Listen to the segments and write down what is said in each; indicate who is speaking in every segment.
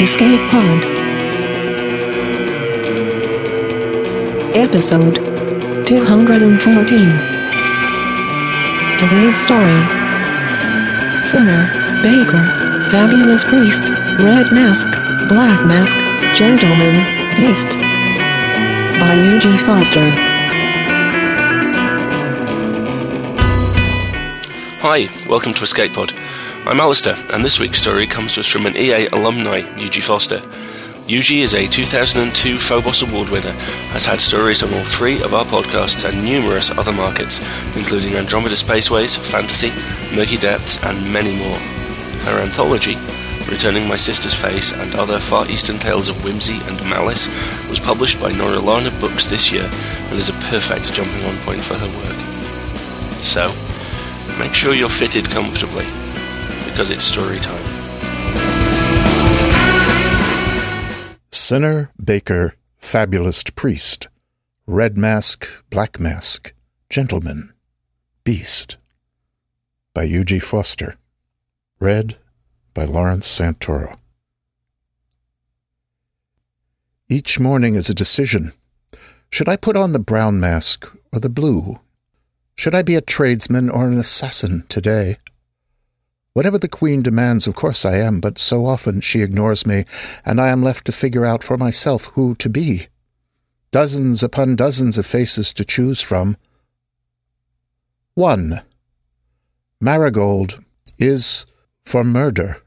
Speaker 1: Escape Pod. Episode 214. Today's story Sinner, Baker, Fabulist Priest, Red Mask, Black Mask, Gentleman, Beast. By Eugie Foster.
Speaker 2: Hi, welcome to Escape Pod. I'm Alistair, and this week's story comes to us from an EA alumni, Eugie Foster. Eugie is a 2002 Phobos Award winner, has had stories on all three of our podcasts and numerous other markets, including Andromeda Spaceways, Fantasy, Murky Depths, and many more. Her anthology, Returning My Sister's Face and Other Far Eastern Tales of Whimsy and Malice, was published by Norilana Books this year and is a perfect jumping on point for her work. So, make sure you're fitted comfortably because it's story time.
Speaker 3: Sinner, Baker, Fabulist Priest, Red Mask, Black Mask, Gentleman, Beast, by Eugie Foster. Read by Lawrence Santoro. Each morning is a decision. Should I put on the brown mask or the blue? Should I be a tradesman or an assassin today? Whatever the Queen demands, of course I am, but so often she ignores me, and I am left to figure out for myself who to be. Dozens upon dozens of faces to choose from. One. Marigold is for murder.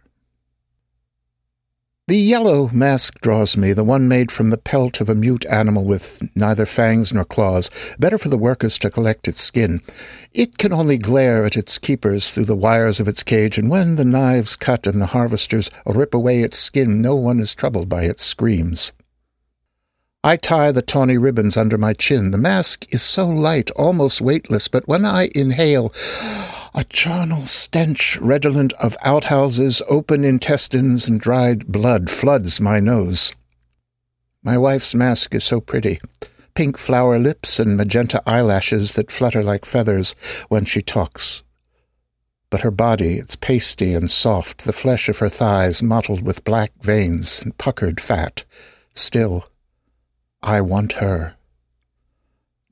Speaker 3: The yellow mask draws me, the one made from the pelt of a mute animal with neither fangs nor claws, better for the workers to collect its skin. It can only glare at its keepers through the wires of its cage, and when the knives cut and the harvesters rip away its skin, no one is troubled by its screams. I tie the tawny ribbons under my chin. The mask is so light, almost weightless, but when I inhale, a charnel stench redolent of outhouses, open intestines, and dried blood floods my nose. My wife's mask is so pretty. Pink flower lips and magenta eyelashes that flutter like feathers when she talks. But her body, it's pasty and soft, the flesh of her thighs mottled with black veins and puckered fat. Still, I want her.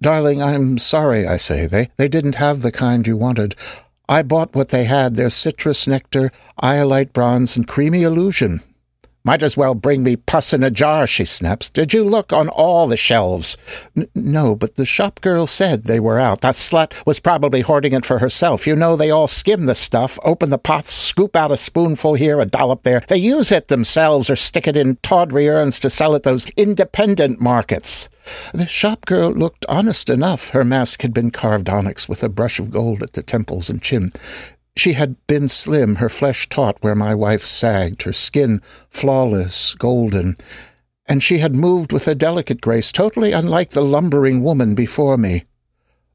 Speaker 3: Darling, I'm sorry, I say. They, they didn't have the kind you wanted. I bought what they had their citrus nectar, iolite bronze, and creamy illusion. Might as well bring me pus in a jar, she snaps. Did you look on all the shelves? N- no, but the shop girl said they were out. That slut was probably hoarding it for herself. You know, they all skim the stuff, open the pots, scoop out a spoonful here, a dollop there. They use it themselves or stick it in tawdry urns to sell at those independent markets. The shop girl looked honest enough. Her mask had been carved onyx with a brush of gold at the temples and chin. She had been slim, her flesh taut where my wife sagged, her skin flawless, golden, and she had moved with a delicate grace, totally unlike the lumbering woman before me.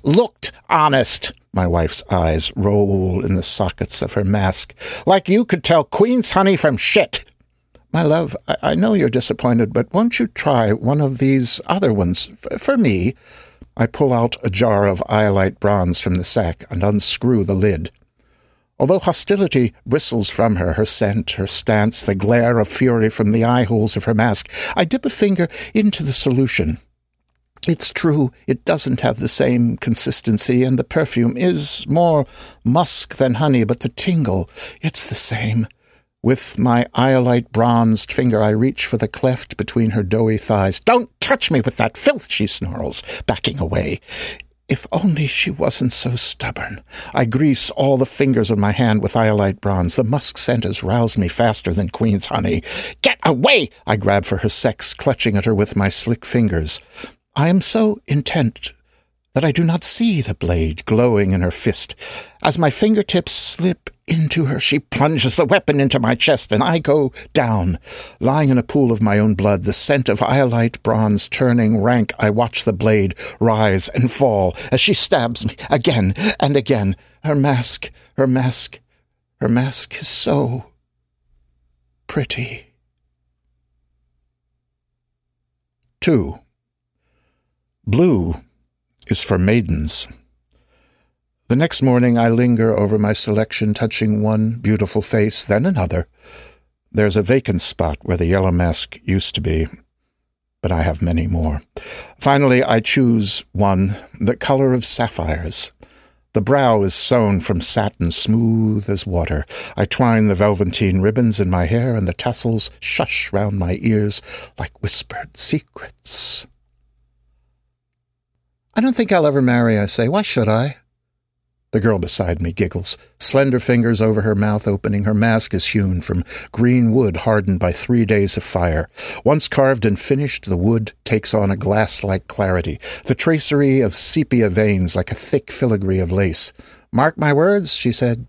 Speaker 3: Looked honest, my wife's eyes roll in the sockets of her mask, like you could tell Queen's honey from shit. My love, I, I know you're disappointed, but won't you try one of these other ones f- for me? I pull out a jar of iolite bronze from the sack and unscrew the lid. Although hostility bristles from her, her scent, her stance, the glare of fury from the eye holes of her mask, I dip a finger into the solution. It's true, it doesn't have the same consistency, and the perfume is more musk than honey, but the tingle, it's the same. With my iolite bronzed finger, I reach for the cleft between her doughy thighs. Don't touch me with that filth, she snarls, backing away. If only she wasn't so stubborn. I grease all the fingers of my hand with iolite bronze. The musk scent has roused me faster than queen's honey. Get away! I grab for her sex, clutching at her with my slick fingers. I am so intent that I do not see the blade glowing in her fist. As my fingertips slip into her, she plunges the weapon into my chest, and I go down. Lying in a pool of my own blood, the scent of iolite bronze turning rank, I watch the blade rise and fall as she stabs me again and again. Her mask, her mask, her mask is so pretty. 2. Blue is for maidens. The next morning I linger over my selection, touching one beautiful face, then another. There's a vacant spot where the yellow mask used to be, but I have many more. Finally, I choose one, the color of sapphires. The brow is sewn from satin smooth as water. I twine the velveteen ribbons in my hair, and the tassels shush round my ears like whispered secrets. I don't think I'll ever marry, I say. Why should I? The girl beside me giggles, slender fingers over her mouth opening. Her mask is hewn from green wood hardened by three days of fire. Once carved and finished, the wood takes on a glass-like clarity, the tracery of sepia veins like a thick filigree of lace. Mark my words, she said.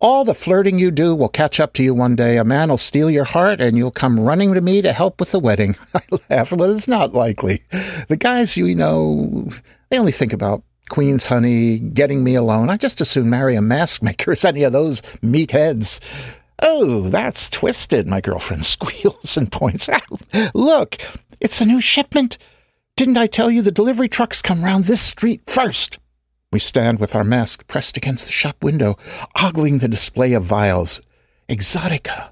Speaker 3: All the flirting you do will catch up to you one day. A man will steal your heart, and you'll come running to me to help with the wedding. I laugh. Well, it's not likely. The guys you know, they only think about Queen's Honey, Getting Me Alone. I just as soon marry a mask maker as any of those meatheads. Oh, that's twisted, my girlfriend squeals and points out. Look, it's a new shipment. Didn't I tell you the delivery trucks come round this street first? We stand with our mask pressed against the shop window, ogling the display of vials. Exotica.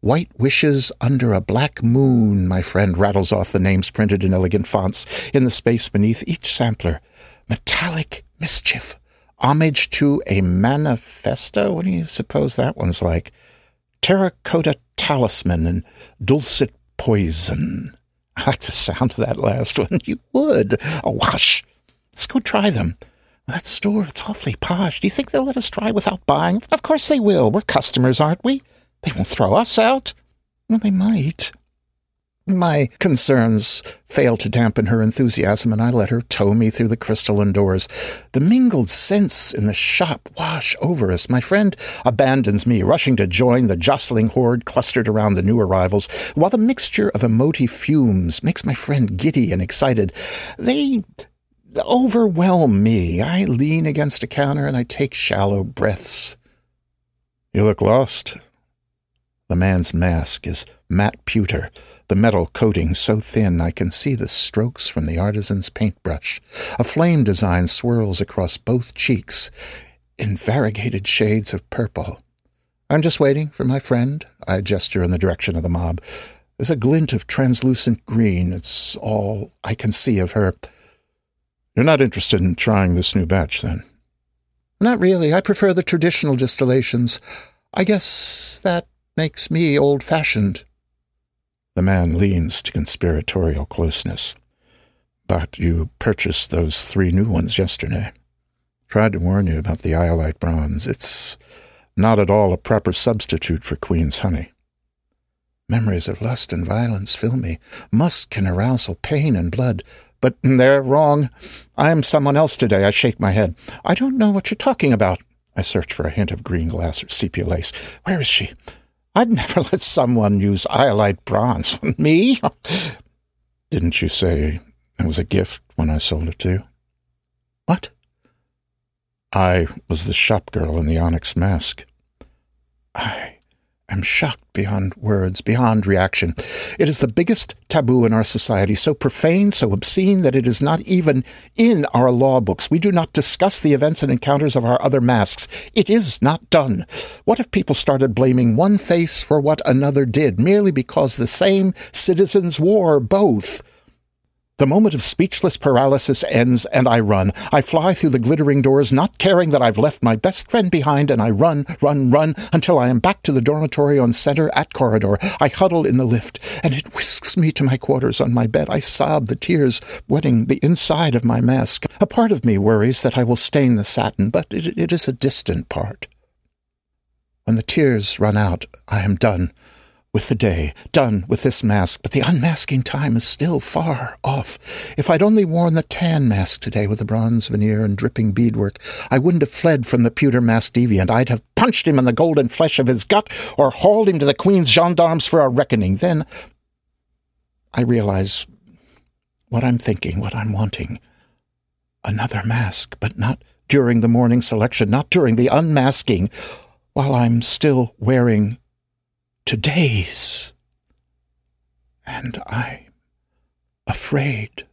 Speaker 3: White wishes under a black moon, my friend rattles off the names printed in elegant fonts in the space beneath each sampler metallic mischief, homage to a manifesto. What do you suppose that one's like? Terracotta talisman and dulcet poison. I like the sound of that last one. You would. Oh, hush. Let's go try them. That store, it's awfully posh. Do you think they'll let us try without buying? Of course they will. We're customers, aren't we? They won't throw us out. Well, they might. My concerns failed to dampen her enthusiasm, and I let her tow me through the crystalline doors. The mingled scents in the shop wash over us. My friend abandons me, rushing to join the jostling horde clustered around the new arrivals, while the mixture of emotive fumes makes my friend giddy and excited. They overwhelm me. I lean against a counter and I take shallow breaths. You look lost. The man's mask is matte pewter the metal coating so thin I can see the strokes from the artisan's paintbrush. A flame design swirls across both cheeks in variegated shades of purple. I'm just waiting for my friend. I gesture in the direction of the mob. There's a glint of translucent green. It's all I can see of her. You're not interested in trying this new batch, then? Not really. I prefer the traditional distillations. I guess that makes me old fashioned. The man leans to conspiratorial closeness. But you purchased those three new ones yesterday. Tried to warn you about the iolite bronze. It's not at all a proper substitute for Queen's honey. Memories of lust and violence fill me. Musk can arousal pain and blood. But they're wrong. I'm someone else today. I shake my head. I don't know what you're talking about. I search for a hint of green glass or sepia lace. Where is she? I'd never let someone use iolite bronze on me. Didn't you say it was a gift when I sold it to you? What? I was the shop girl in the onyx mask. I am shocked beyond words, beyond reaction. It is the biggest taboo in our society, so profane, so obscene that it is not even in our law books. We do not discuss the events and encounters of our other masks. It is not done. What if people started blaming one face for what another did, merely because the same citizens wore both? The moment of speechless paralysis ends, and I run. I fly through the glittering doors, not caring that I've left my best friend behind, and I run, run, run, until I am back to the dormitory on center at corridor. I huddle in the lift, and it whisks me to my quarters on my bed. I sob, the tears wetting the inside of my mask. A part of me worries that I will stain the satin, but it, it is a distant part. When the tears run out, I am done with the day, done with this mask, but the unmasking time is still far off. If I'd only worn the tan mask today with the bronze veneer and dripping beadwork, I wouldn't have fled from the pewter masked deviant. I'd have punched him in the golden flesh of his gut or hauled him to the Queen's gendarmes for a reckoning. Then I realize what I'm thinking, what I'm wanting. Another mask, but not during the morning selection, not during the unmasking, while I'm still wearing today's. And I'm afraid.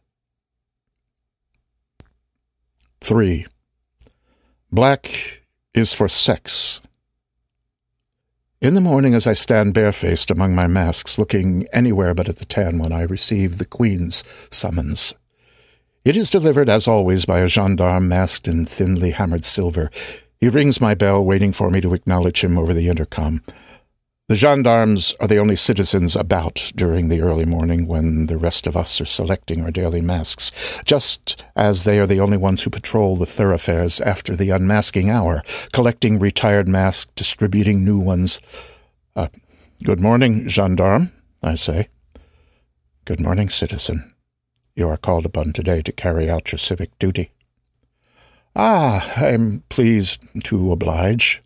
Speaker 3: 3. Black is for sex. In the morning, as I stand barefaced among my masks, looking anywhere but at the tan one, I receive the Queen's summons. It is delivered, as always, by a gendarme masked in thinly hammered silver. He rings my bell, waiting for me to acknowledge him over the intercom. The gendarmes are the only citizens about during the early morning when the rest of us are selecting our daily masks, just as they are the only ones who patrol the thoroughfares after the unmasking hour, collecting retired masks, distributing new ones. Uh, good morning, gendarme, I say. Good morning, citizen. You are called upon today to carry out your civic duty. Ah, I'm pleased to oblige.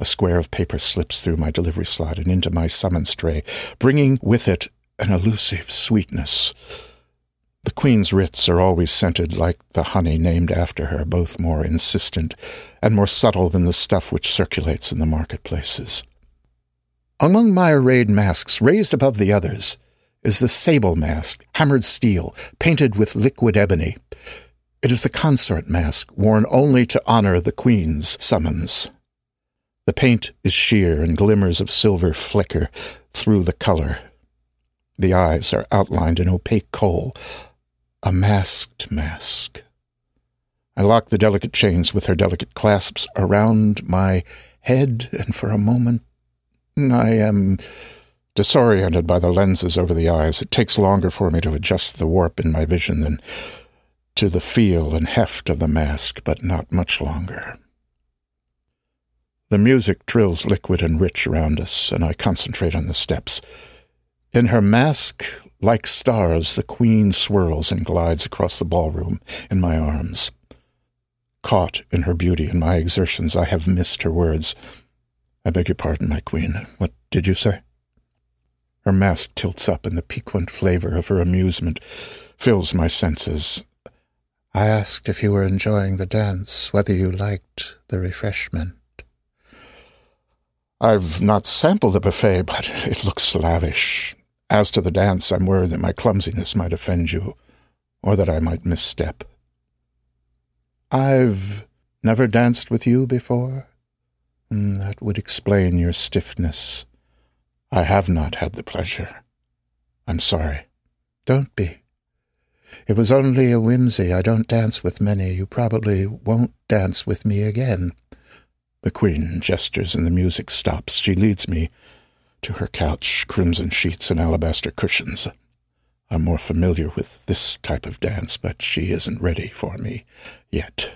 Speaker 3: A square of paper slips through my delivery slot and into my summons tray, bringing with it an elusive sweetness. The Queen's writs are always scented like the honey named after her, both more insistent and more subtle than the stuff which circulates in the marketplaces. Among my arrayed masks, raised above the others, is the sable mask, hammered steel, painted with liquid ebony. It is the consort mask, worn only to honor the Queen's summons. The paint is sheer, and glimmers of silver flicker through the color. The eyes are outlined in opaque coal, a masked mask. I lock the delicate chains with her delicate clasps around my head, and for a moment I am disoriented by the lenses over the eyes. It takes longer for me to adjust the warp in my vision than to the feel and heft of the mask, but not much longer. The music trills liquid and rich around us, and I concentrate on the steps. In her mask, like stars, the queen swirls and glides across the ballroom in my arms. Caught in her beauty and my exertions, I have missed her words. I beg your pardon, my queen. What did you say? Her mask tilts up, and the piquant flavor of her amusement fills my senses. I asked if you were enjoying the dance, whether you liked the refreshment. I've not sampled the buffet, but it looks lavish. As to the dance, I'm worried that my clumsiness might offend you, or that I might misstep. I've never danced with you before? Mm, that would explain your stiffness. I have not had the pleasure. I'm sorry. Don't be. It was only a whimsy. I don't dance with many. You probably won't dance with me again. The Queen gestures and the music stops. She leads me to her couch, crimson sheets and alabaster cushions. I'm more familiar with this type of dance, but she isn't ready for me yet.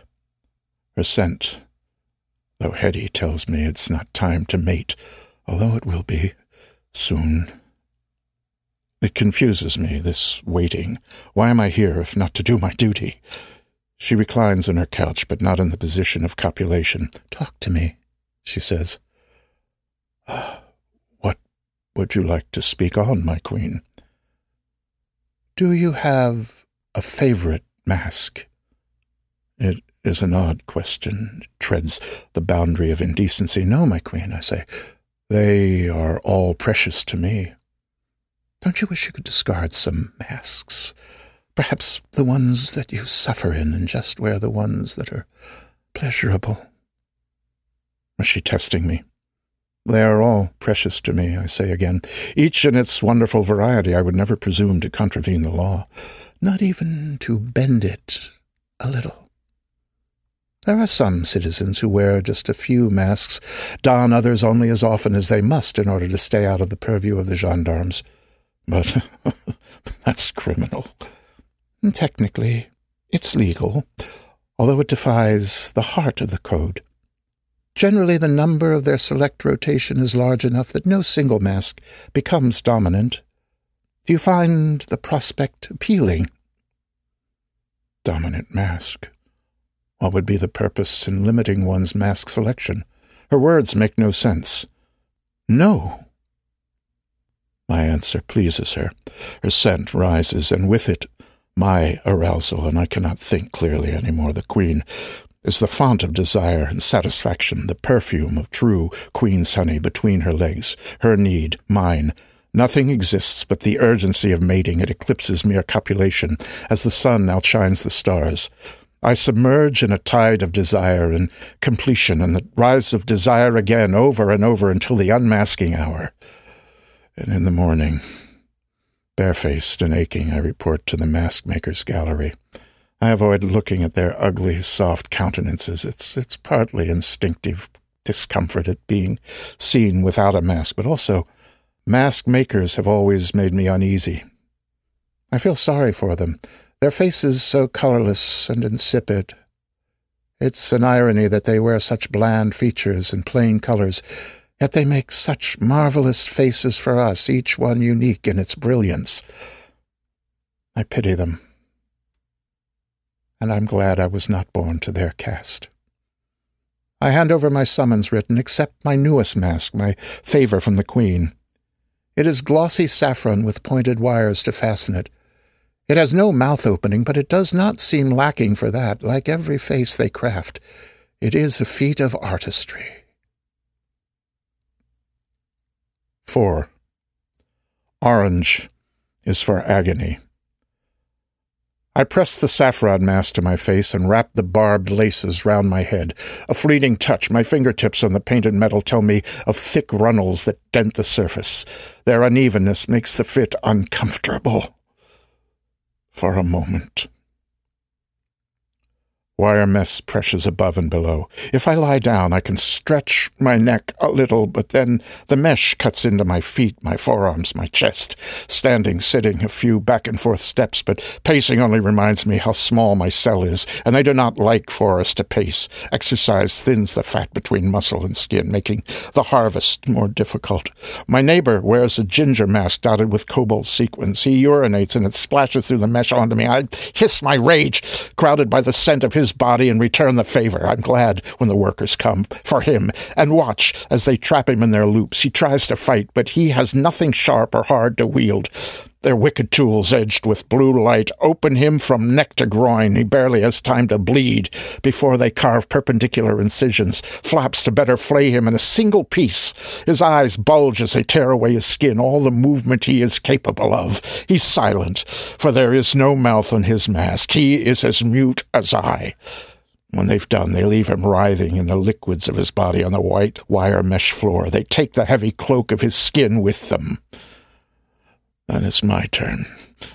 Speaker 3: Her scent, though heady, tells me it's not time to mate, although it will be soon. It confuses me, this waiting. Why am I here if not to do my duty? She reclines on her couch, but not in the position of copulation. Talk to me, she says. Ah, what would you like to speak on, my queen? Do you have a favorite mask? It is an odd question. It treads the boundary of indecency. No, my queen, I say. They are all precious to me. Don't you wish you could discard some masks? Perhaps the ones that you suffer in and just wear the ones that are pleasurable. Is she testing me? They are all precious to me, I say again. Each in its wonderful variety, I would never presume to contravene the law, not even to bend it a little. There are some citizens who wear just a few masks, don others only as often as they must in order to stay out of the purview of the gendarmes. But that's criminal. Technically, it's legal, although it defies the heart of the code. Generally, the number of their select rotation is large enough that no single mask becomes dominant. Do you find the prospect appealing? Dominant mask. What would be the purpose in limiting one's mask selection? Her words make no sense. No. My answer pleases her. Her scent rises, and with it my arousal, and I cannot think clearly any more. The Queen is the font of desire and satisfaction, the perfume of true Queen's honey between her legs, her need, mine. Nothing exists but the urgency of mating. It eclipses mere copulation, as the sun outshines the stars. I submerge in a tide of desire and completion and the rise of desire again over and over until the unmasking hour. And in the morning, barefaced and aching, I report to the mask maker's gallery. I avoid looking at their ugly, soft countenances. It's, it's partly instinctive discomfort at being seen without a mask, but also mask makers have always made me uneasy. I feel sorry for them. Their faces so colorless and insipid. It's an irony that they wear such bland features and plain colors, yet they make such marvelous faces for us, each one unique in its brilliance. I pity them, and I'm glad I was not born to their caste. I hand over my summons written, except my newest mask, my favor from the Queen. It is glossy saffron with pointed wires to fasten it. It has no mouth opening, but it does not seem lacking for that, like every face they craft. It is a feat of artistry. 4. Orange is for agony. I press the saffron mask to my face and wrap the barbed laces round my head. A fleeting touch, my fingertips on the painted metal tell me of thick runnels that dent the surface. Their unevenness makes the fit uncomfortable. For a moment. Wire mesh pressures above and below. If I lie down, I can stretch my neck a little, but then the mesh cuts into my feet, my forearms, my chest. Standing, sitting, a few back and forth steps, but pacing only reminds me how small my cell is, and I do not like for us to pace. Exercise thins the fat between muscle and skin, making the harvest more difficult. My neighbor wears a ginger mask dotted with cobalt sequins. He urinates, and it splashes through the mesh onto me. I hiss my rage, crowded by the scent of his his body and return the favor. I'm glad when the workers come for him and watch as they trap him in their loops. He tries to fight, but he has nothing sharp or hard to wield. Their wicked tools, edged with blue light, open him from neck to groin. He barely has time to bleed before they carve perpendicular incisions, flaps to better flay him in a single piece. His eyes bulge as they tear away his skin, all the movement he is capable of. He's silent, for there is no mouth on his mask. He is as mute as I. When they've done, they leave him writhing in the liquids of his body on the white wire mesh floor. They take the heavy cloak of his skin with them. Then it's my turn.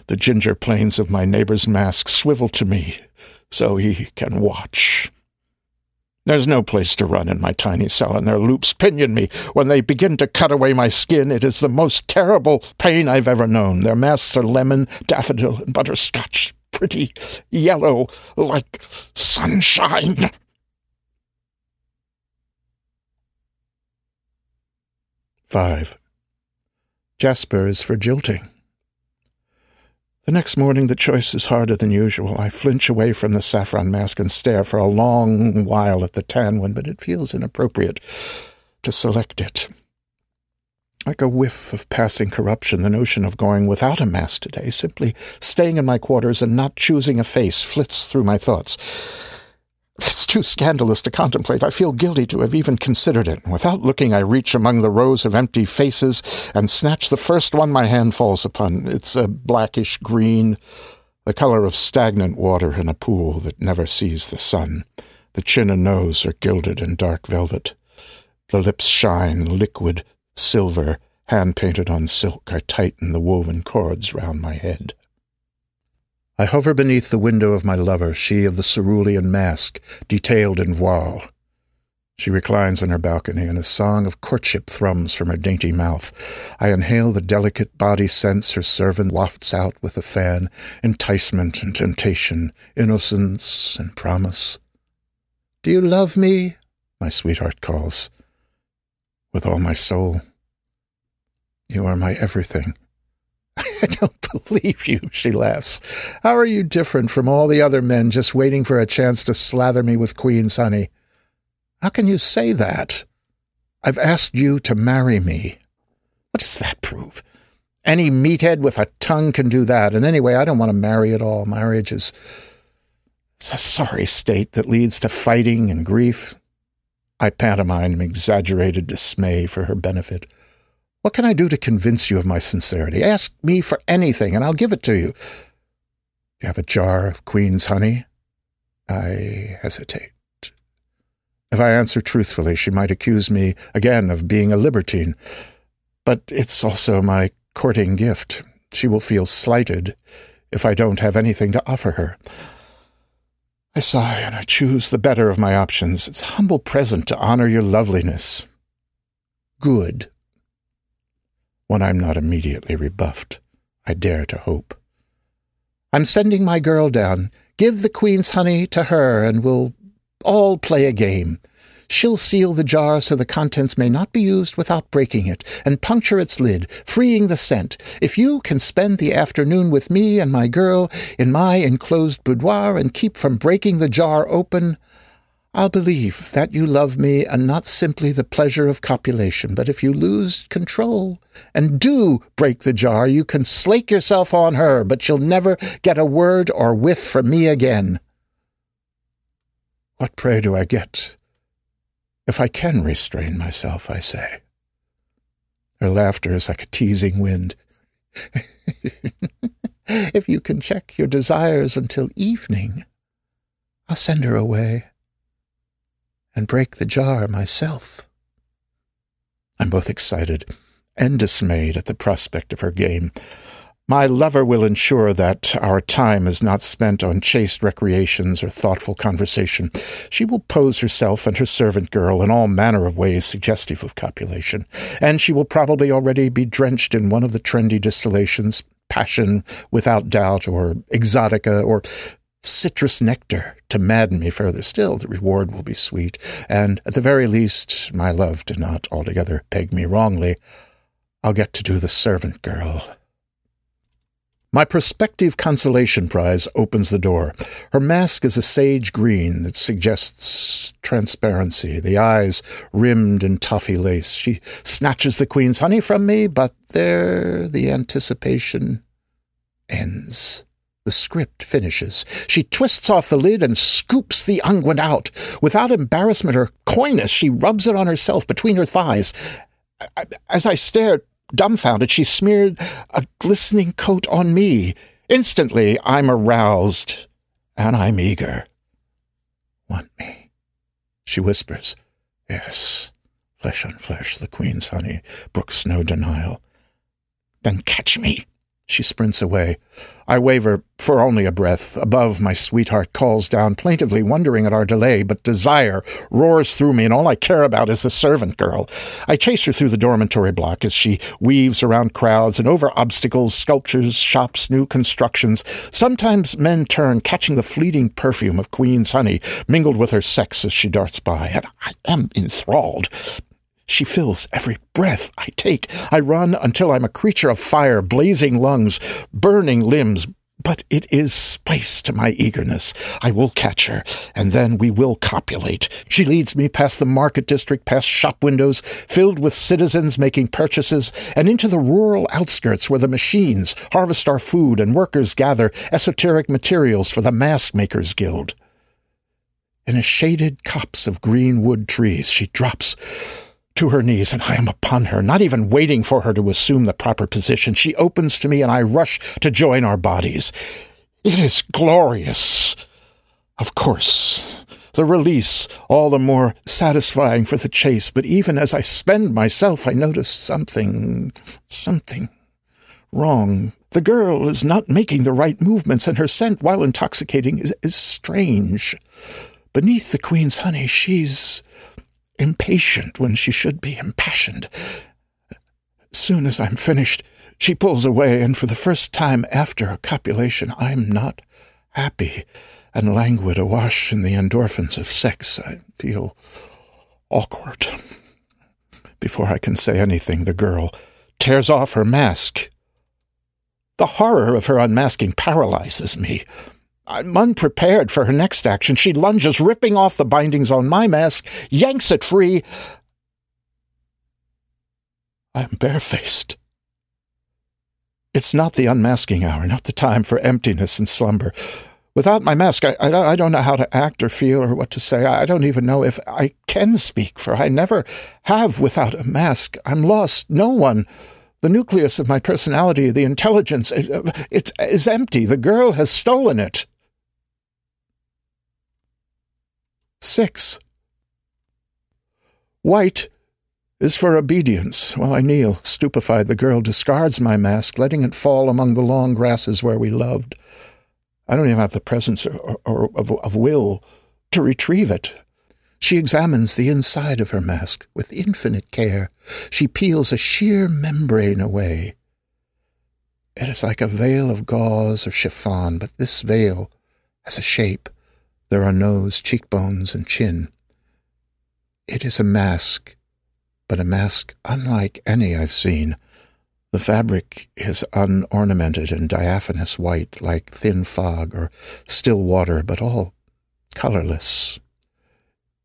Speaker 3: The ginger planes of my neighbor's mask swivel to me so he can watch. There's no place to run in my tiny cell, and their loops pinion me. When they begin to cut away my skin, it is the most terrible pain I've ever known. Their masks are lemon, daffodil, and butterscotch, pretty yellow like sunshine. Five. Jasper is for jilting. The next morning, the choice is harder than usual. I flinch away from the saffron mask and stare for a long while at the tan one, but it feels inappropriate to select it. Like a whiff of passing corruption, the notion of going without a mask today, simply staying in my quarters and not choosing a face, flits through my thoughts. It's too scandalous to contemplate. I feel guilty to have even considered it. Without looking, I reach among the rows of empty faces and snatch the first one my hand falls upon. It's a blackish green, the color of stagnant water in a pool that never sees the sun. The chin and nose are gilded in dark velvet. The lips shine, liquid, silver, hand painted on silk. I tighten the woven cords round my head. I hover beneath the window of my lover, she of the cerulean mask, detailed in voile. She reclines on her balcony, and a song of courtship thrums from her dainty mouth. I inhale the delicate body scents her servant wafts out with a fan, enticement and temptation, innocence and promise. Do you love me? my sweetheart calls. With all my soul. You are my everything. I don't believe you, she laughs. How are you different from all the other men just waiting for a chance to slather me with Queen's honey? How can you say that? I've asked you to marry me. What does that prove? Any meathead with a tongue can do that. And anyway, I don't want to marry at all. Marriage is it's a sorry state that leads to fighting and grief. I pantomime exaggerated dismay for her benefit. What can I do to convince you of my sincerity? Ask me for anything, and I'll give it to you. You have a jar of Queen's honey? I hesitate. If I answer truthfully, she might accuse me again of being a libertine. But it's also my courting gift. She will feel slighted if I don't have anything to offer her. I sigh and I choose the better of my options. It's a humble present to honor your loveliness. Good. When I'm not immediately rebuffed, I dare to hope. I'm sending my girl down. Give the queen's honey to her, and we'll all play a game. She'll seal the jar so the contents may not be used without breaking it, and puncture its lid, freeing the scent. If you can spend the afternoon with me and my girl in my enclosed boudoir and keep from breaking the jar open, I'll believe that you love me and not simply the pleasure of copulation. But if you lose control and do break the jar, you can slake yourself on her, but you'll never get a word or whiff from me again. What pray do I get if I can restrain myself, I say. Her laughter is like a teasing wind. if you can check your desires until evening, I'll send her away and break the jar myself. I'm both excited and dismayed at the prospect of her game. My lover will ensure that our time is not spent on chaste recreations or thoughtful conversation. She will pose herself and her servant girl in all manner of ways suggestive of copulation, and she will probably already be drenched in one of the trendy distillations, passion, without doubt, or exotica, or citrus nectar to madden me further still. The reward will be sweet, and at the very least, my love did not altogether peg me wrongly. I'll get to do the servant girl my prospective consolation prize opens the door. Her mask is a sage green that suggests transparency, the eyes rimmed in toffee lace. She snatches the queen's honey from me, but there the anticipation ends. The script finishes. She twists off the lid and scoops the unguent out. Without embarrassment or coyness, she rubs it on herself between her thighs. As I stare, Dumbfounded, she smeared a glistening coat on me. Instantly, I'm aroused, and I'm eager. Want me? She whispers. Yes, flesh on flesh, the queen's honey brooks no denial. Then catch me, she sprints away. I waver for only a breath. Above, my sweetheart calls down plaintively, wondering at our delay, but desire roars through me, and all I care about is the servant girl. I chase her through the dormitory block as she weaves around crowds and over obstacles, sculptures, shops, new constructions. Sometimes men turn, catching the fleeting perfume of queen's honey mingled with her sex as she darts by, and I am enthralled. She fills every breath I take. I run until I'm a creature of fire, blazing lungs, burning limbs. But it is spice to my eagerness. I will catch her, and then we will copulate. She leads me past the market district, past shop windows filled with citizens making purchases, and into the rural outskirts where the machines harvest our food and workers gather esoteric materials for the Mask Makers Guild. In a shaded copse of green wood trees, she drops to her knees, and I am upon her, not even waiting for her to assume the proper position. She opens to me, and I rush to join our bodies. It is glorious. Of course, the release all the more satisfying for the chase, but even as I spend myself, I notice something, something wrong. The girl is not making the right movements, and her scent, while intoxicating, is, is strange. Beneath the queen's honey, she's impatient when she should be impassioned. Soon as I'm finished, she pulls away, and for the first time after a copulation, I'm not happy and languid awash in the endorphins of sex. I feel awkward. Before I can say anything, the girl tears off her mask. The horror of her unmasking paralyzes me. I'm unprepared for her next action. She lunges, ripping off the bindings on my mask, yanks it free. I am barefaced. It's not the unmasking hour, not the time for emptiness and slumber. Without my mask, I, I, I, don't know how to act or feel or what to say. I don't even know if I can speak, for I never have without a mask. I'm lost. No one. The nucleus of my personality, the intelligence, it, uh, it's, is empty. The girl has stolen it. Six. White is for obedience. While I kneel, stupefied, the girl discards my mask, letting it fall among the long grasses where we loved. I don't even have the presence or, or, of, of will to retrieve it. She examines the inside of her mask with infinite care. She peels a sheer membrane away. It is like a veil of gauze or chiffon, but this veil has a shape. There are nose, cheekbones, and chin. It is a mask, but a mask unlike any I've seen. The fabric is unornamented and diaphanous white, like thin fog or still water, but all colorless.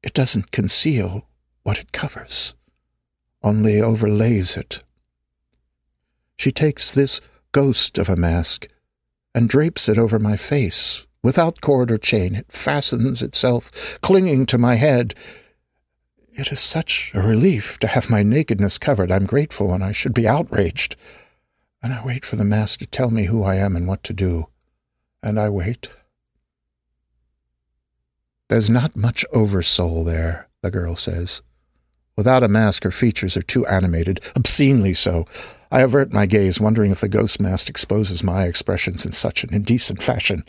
Speaker 3: It doesn't conceal what it covers, only overlays it. She takes this ghost of a mask and drapes it over my face. Without cord or chain, it fastens itself, clinging to my head. It is such a relief to have my nakedness covered. I'm grateful and I should be outraged. And I wait for the mask to tell me who I am and what to do. And I wait. There's not much oversoul there, the girl says. Without a mask, her features are too animated, obscenely so. I avert my gaze, wondering if the ghost mask exposes my expressions in such an indecent fashion.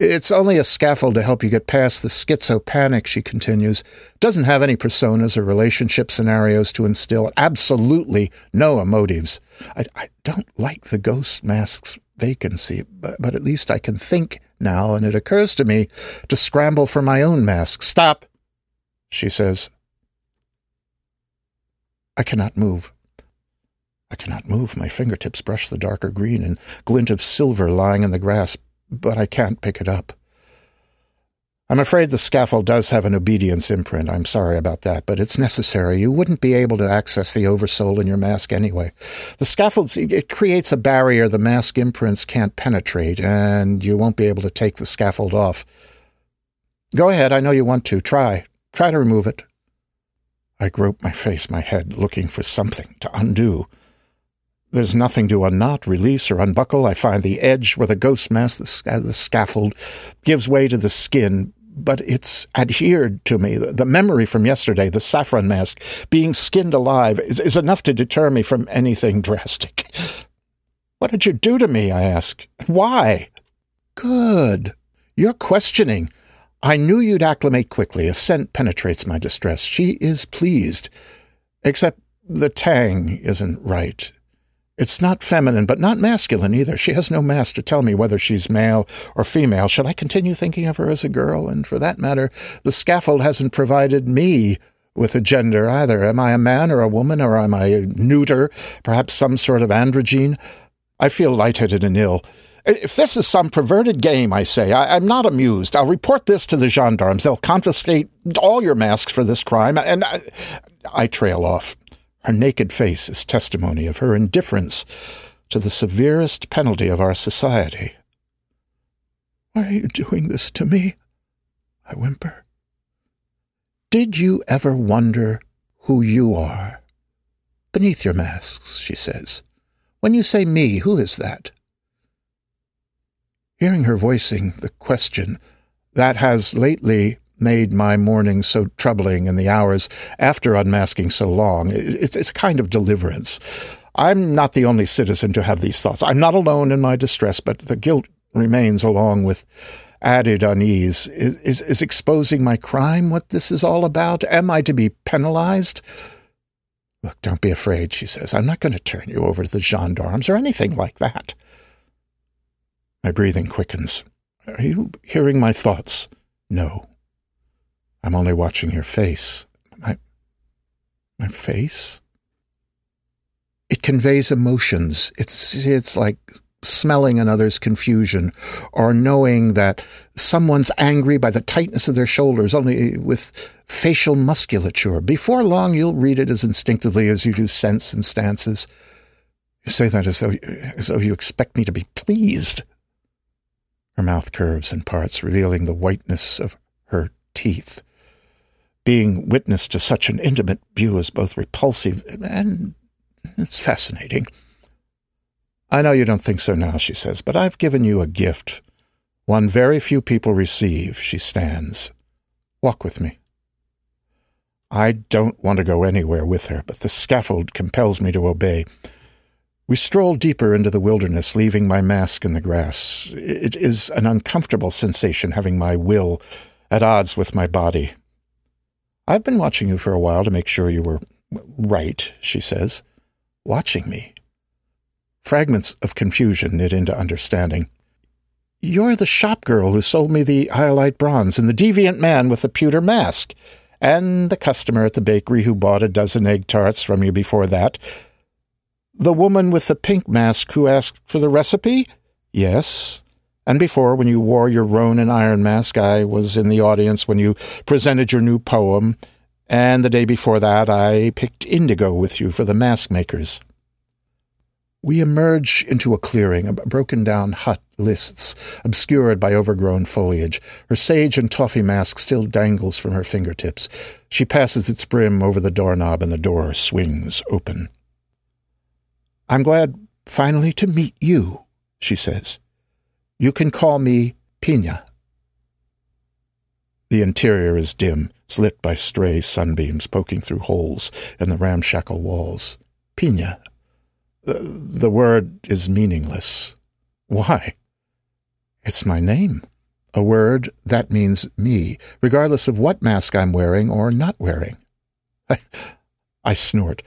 Speaker 3: It's only a scaffold to help you get past the schizopanic, she continues. Doesn't have any personas or relationship scenarios to instill. Absolutely no emotives. I, I don't like the ghost mask's vacancy, but, but at least I can think now, and it occurs to me to scramble for my own mask. Stop, she says. I cannot move. I cannot move. My fingertips brush the darker green and glint of silver lying in the grass, but I can't pick it up. I'm afraid the scaffold does have an obedience imprint. I'm sorry about that, but it's necessary. You wouldn't be able to access the oversoul in your mask anyway. The scaffold, it creates a barrier the mask imprints can't penetrate, and you won't be able to take the scaffold off. Go ahead, I know you want to. Try. Try to remove it. I grope my face, my head, looking for something to undo. There's nothing to unknot, release, or unbuckle. I find the edge where the ghost mask, the, the scaffold, gives way to the skin, but it's adhered to me. The memory from yesterday, the saffron mask, being skinned alive, is, is enough to deter me from anything drastic. What did you do to me? I asked. Why? Good. You're questioning. I knew you'd acclimate quickly. A scent penetrates my distress. She is pleased. Except the tang isn't right. It's not feminine, but not masculine either. She has no mask to tell me whether she's male or female. Should I continue thinking of her as a girl? And for that matter, the scaffold hasn't provided me with a gender either. Am I a man or a woman, or am I neuter, perhaps some sort of androgyne? I feel lightheaded and ill. If this is some perverted game, I say, I, am not amused. I'll report this to the gendarmes. They'll confiscate all your masks for this crime, and I, I trail off. Her naked face is testimony of her indifference to the severest penalty of our society. Why are you doing this to me? I whimper. Did you ever wonder who you are? Beneath your masks, she says. When you say me, who is that? Hearing her voicing the question, that has lately made my morning so troubling and the hours after unmasking so long. It's, it's a kind of deliverance. I'm not the only citizen to have these thoughts. I'm not alone in my distress, but the guilt remains along with added unease. Is, is, is exposing my crime what this is all about? Am I to be penalized? Look, don't be afraid, she says. I'm not going to turn you over to the gendarmes or anything like that. My breathing quickens. Are you hearing my thoughts? No. I'm only watching your face. My, my face? It conveys emotions. It's, it's like smelling another's confusion or knowing that someone's angry by the tightness of their shoulders only with facial musculature. Before long, you'll read it as instinctively as you do sense and stances. You say that as though, as though you expect me to be pleased. Her mouth curves and parts, revealing the whiteness of her teeth being witness to such an intimate view is both repulsive and it's fascinating. I know you don't think so now, she says, but I've given you a gift. One very few people receive. She stands. Walk with me. I don't want to go anywhere with her, but the scaffold compels me to obey. We stroll deeper into the wilderness, leaving my mask in the grass. It is an uncomfortable sensation having my will at odds with my body. I've been watching you for a while to make sure you were right, she says. Watching me. Fragments of confusion knit into understanding. You're the shop girl who sold me the iolite bronze, and the deviant man with the pewter mask, and the customer at the bakery who bought a dozen egg tarts from you before that. The woman with the pink mask who asked for the recipe? Yes. And before, when you wore your roan and iron mask, I was in the audience when you presented your new poem. And the day before that, I picked indigo with you for the mask makers. We emerge into a clearing, a broken down hut lists, obscured by overgrown foliage. Her sage and toffee mask still dangles from her fingertips. She passes its brim over the doorknob and the door swings open. I'm glad finally to meet you, she says. You can call me Pina. The interior is dim, lit by stray sunbeams poking through holes in the ramshackle walls. Pina the, word is meaningless. Why? It's my name. A word that means me, regardless of what mask I'm wearing or not wearing. I, I snort.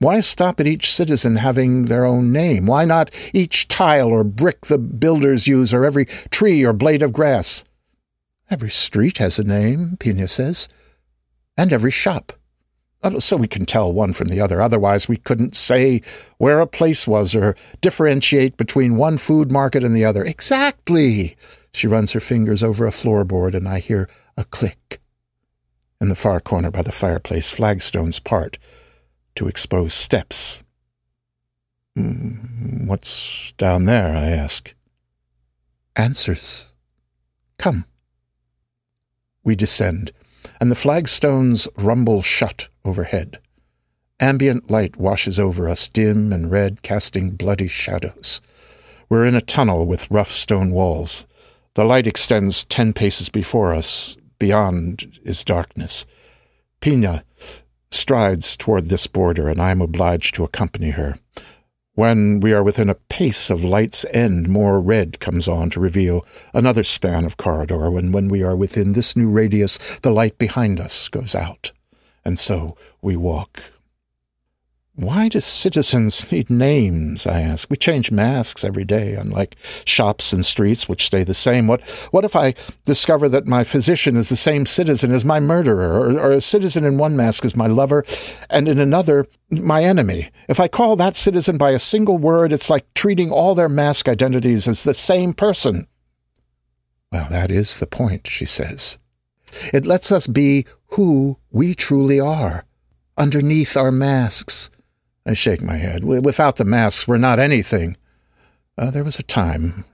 Speaker 3: Why stop at each citizen having their own name? Why not each tile or brick the builders use, or every tree or blade of grass? Every street has a name, Pina says, and every shop. So we can tell one from the other. Otherwise, we couldn't say where a place was or differentiate between one food market and the other. Exactly! She runs her fingers over a floorboard, and I hear a click. In the far corner by the fireplace, flagstones part to expose steps. Mm, what's down there? I ask. Answers. Come. We descend and the flagstones rumble shut overhead. Ambient light washes over us, dim and red, casting bloody shadows. We're in a tunnel with rough stone walls. The light extends ten paces before us. Beyond is darkness. Pina strides toward this border, and I am obliged to accompany her. When we are within a pace of light's end, more red comes on to reveal another span of corridor, and when we are within this new radius, the light behind us goes out. And so we walk why do citizens need names? I ask. We change masks every day, unlike shops and streets, which stay the same. What, what if I discover that my physician is the same citizen as my murderer, or, or a citizen in one mask is my lover, and in another, my enemy? If I call that citizen by a single word, it's like treating all their mask identities as the same person. Well, that is the point, she says. It lets us be who we truly are, underneath our masks I shake my head. Without the masks, we're not anything. Uh, there was a time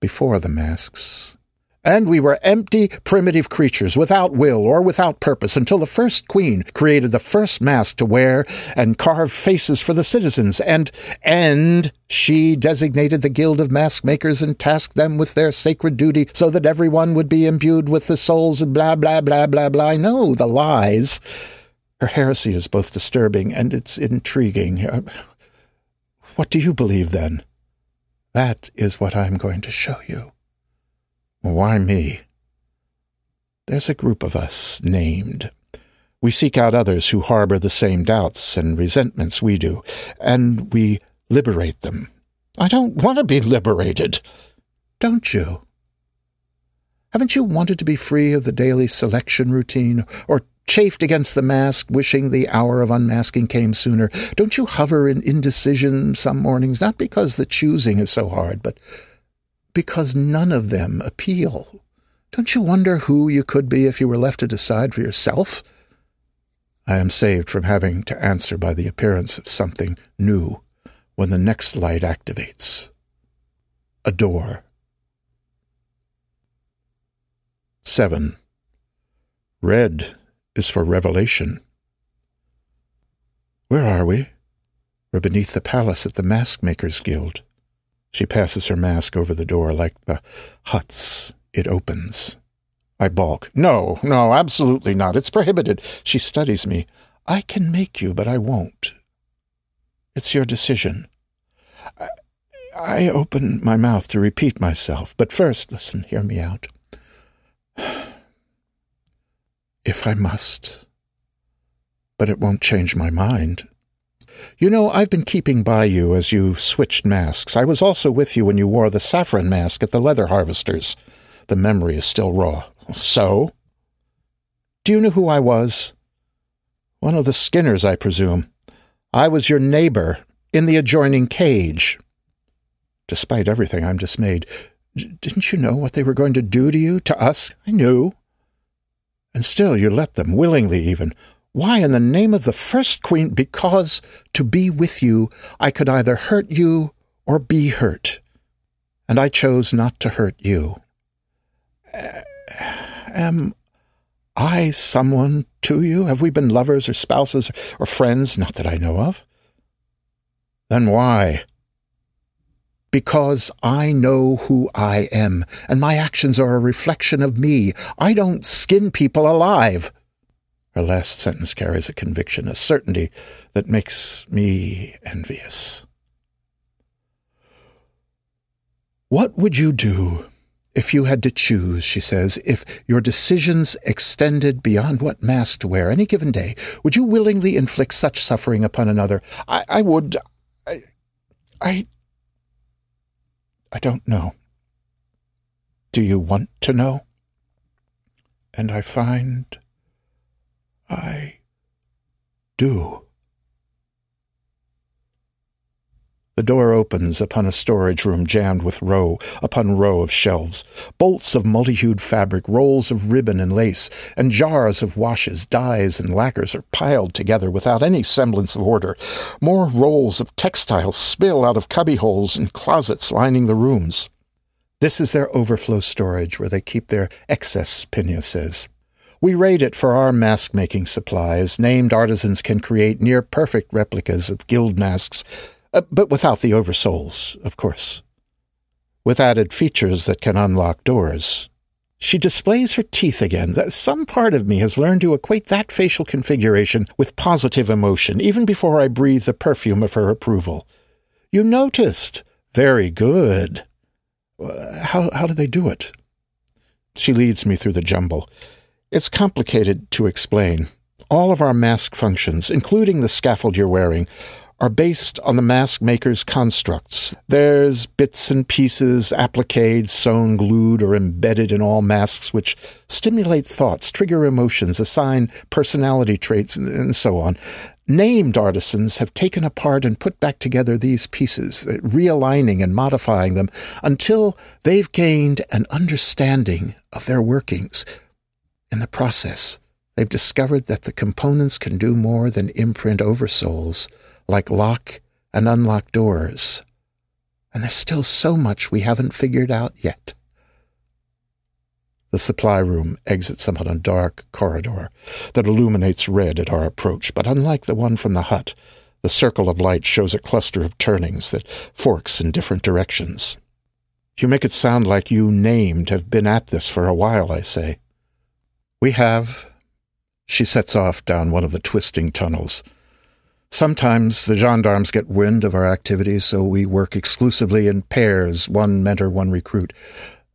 Speaker 3: before the masks. And we were empty, primitive creatures, without will or without purpose, until the first queen created the first mask to wear and carved faces for the citizens, and, and she designated the guild of mask makers and tasked them with their sacred duty so that everyone would be imbued with the souls of blah, blah, blah, blah, blah. Know the lies. Her heresy is both disturbing and it's intriguing. Uh, what do you believe, then? That is what I'm going to show you. Why me? There's a group of us named. We seek out others who harbor the same doubts and resentments we do, and we liberate them. I don't want to be liberated. Don't you? Haven't you wanted to be free of the daily selection routine, or chafed against the mask, wishing the hour of unmasking came sooner? Don't you hover in indecision some mornings, not because the choosing is so hard, but because none of them appeal? Don't you wonder who you could be if you were left to decide for yourself? I am saved from having to answer by the appearance of something new when the next light activates. A door. 7. Red is for revelation. Where are we? We're beneath the palace at the Mask Makers Guild. She passes her mask over the door like the huts. It opens. I balk. No, no, absolutely not. It's prohibited. She studies me. I can make you, but I won't. It's your decision. I, I open my mouth to repeat myself, but first, listen, hear me out. If I must. But it won't change my mind. You know, I've been keeping by you as you switched masks. I was also with you when you wore the saffron mask at the leather harvesters. The memory is still raw. So? Do you know who I was? One of the Skinners, I presume. I was your neighbor in the adjoining cage. Despite everything, I'm dismayed. D- didn't you know what they were going to do to you, to us? I knew. And still you let them, willingly even. Why, in the name of the first queen? Because to be with you, I could either hurt you or be hurt. And I chose not to hurt you. Uh, am I someone to you? Have we been lovers or spouses or friends? Not that I know of. Then why? Because I know who I am, and my actions are a reflection of me. I don't skin people alive. Her last sentence carries a conviction, a certainty that makes me envious. What would you do if you had to choose, she says, if your decisions extended beyond what mask to wear any given day, would you willingly inflict such suffering upon another? I, I would. I, I. I don't know. Do you want to know? And I find I do. The door opens upon a storage room jammed with row upon row of shelves, bolts of multi-hued fabric, rolls of ribbon and lace, and jars of washes, dyes, and lacquers are piled together without any semblance of order. More rolls of textiles spill out of cubbyholes and closets lining the rooms. This is their overflow storage where they keep their excess, Pinya says. We raid it for our mask making supplies. Named artisans can create near perfect replicas of guild masks uh, but without the oversouls, of course. With added features that can unlock doors. She displays her teeth again. Some part of me has learned to equate that facial configuration with positive emotion, even before I breathe the perfume of her approval. You noticed. Very good. Uh, how, how do they do it? She leads me through the jumble. It's complicated to explain. All of our mask functions, including the scaffold you're wearing, are based on the mask maker's constructs. There's bits and pieces, appliques, sewn, glued, or embedded in all masks which stimulate thoughts, trigger emotions, assign personality traits, and so on. Named artisans have taken apart and put back together these pieces, uh, realigning and modifying them until they've gained an understanding of their workings. In the process, they've discovered that the components can do more than imprint oversouls like lock and unlock doors. And there's still so much we haven't figured out yet. The supply room exits on a dark corridor that illuminates red at our approach, but unlike the one from the hut, the circle of light shows a cluster of turnings that forks in different directions. You make it sound like you named have been at this for a while, I say. We have. She sets off down one of the twisting tunnels, Sometimes the gendarmes get wind of our activities, so we work exclusively in pairs, one mentor, one recruit.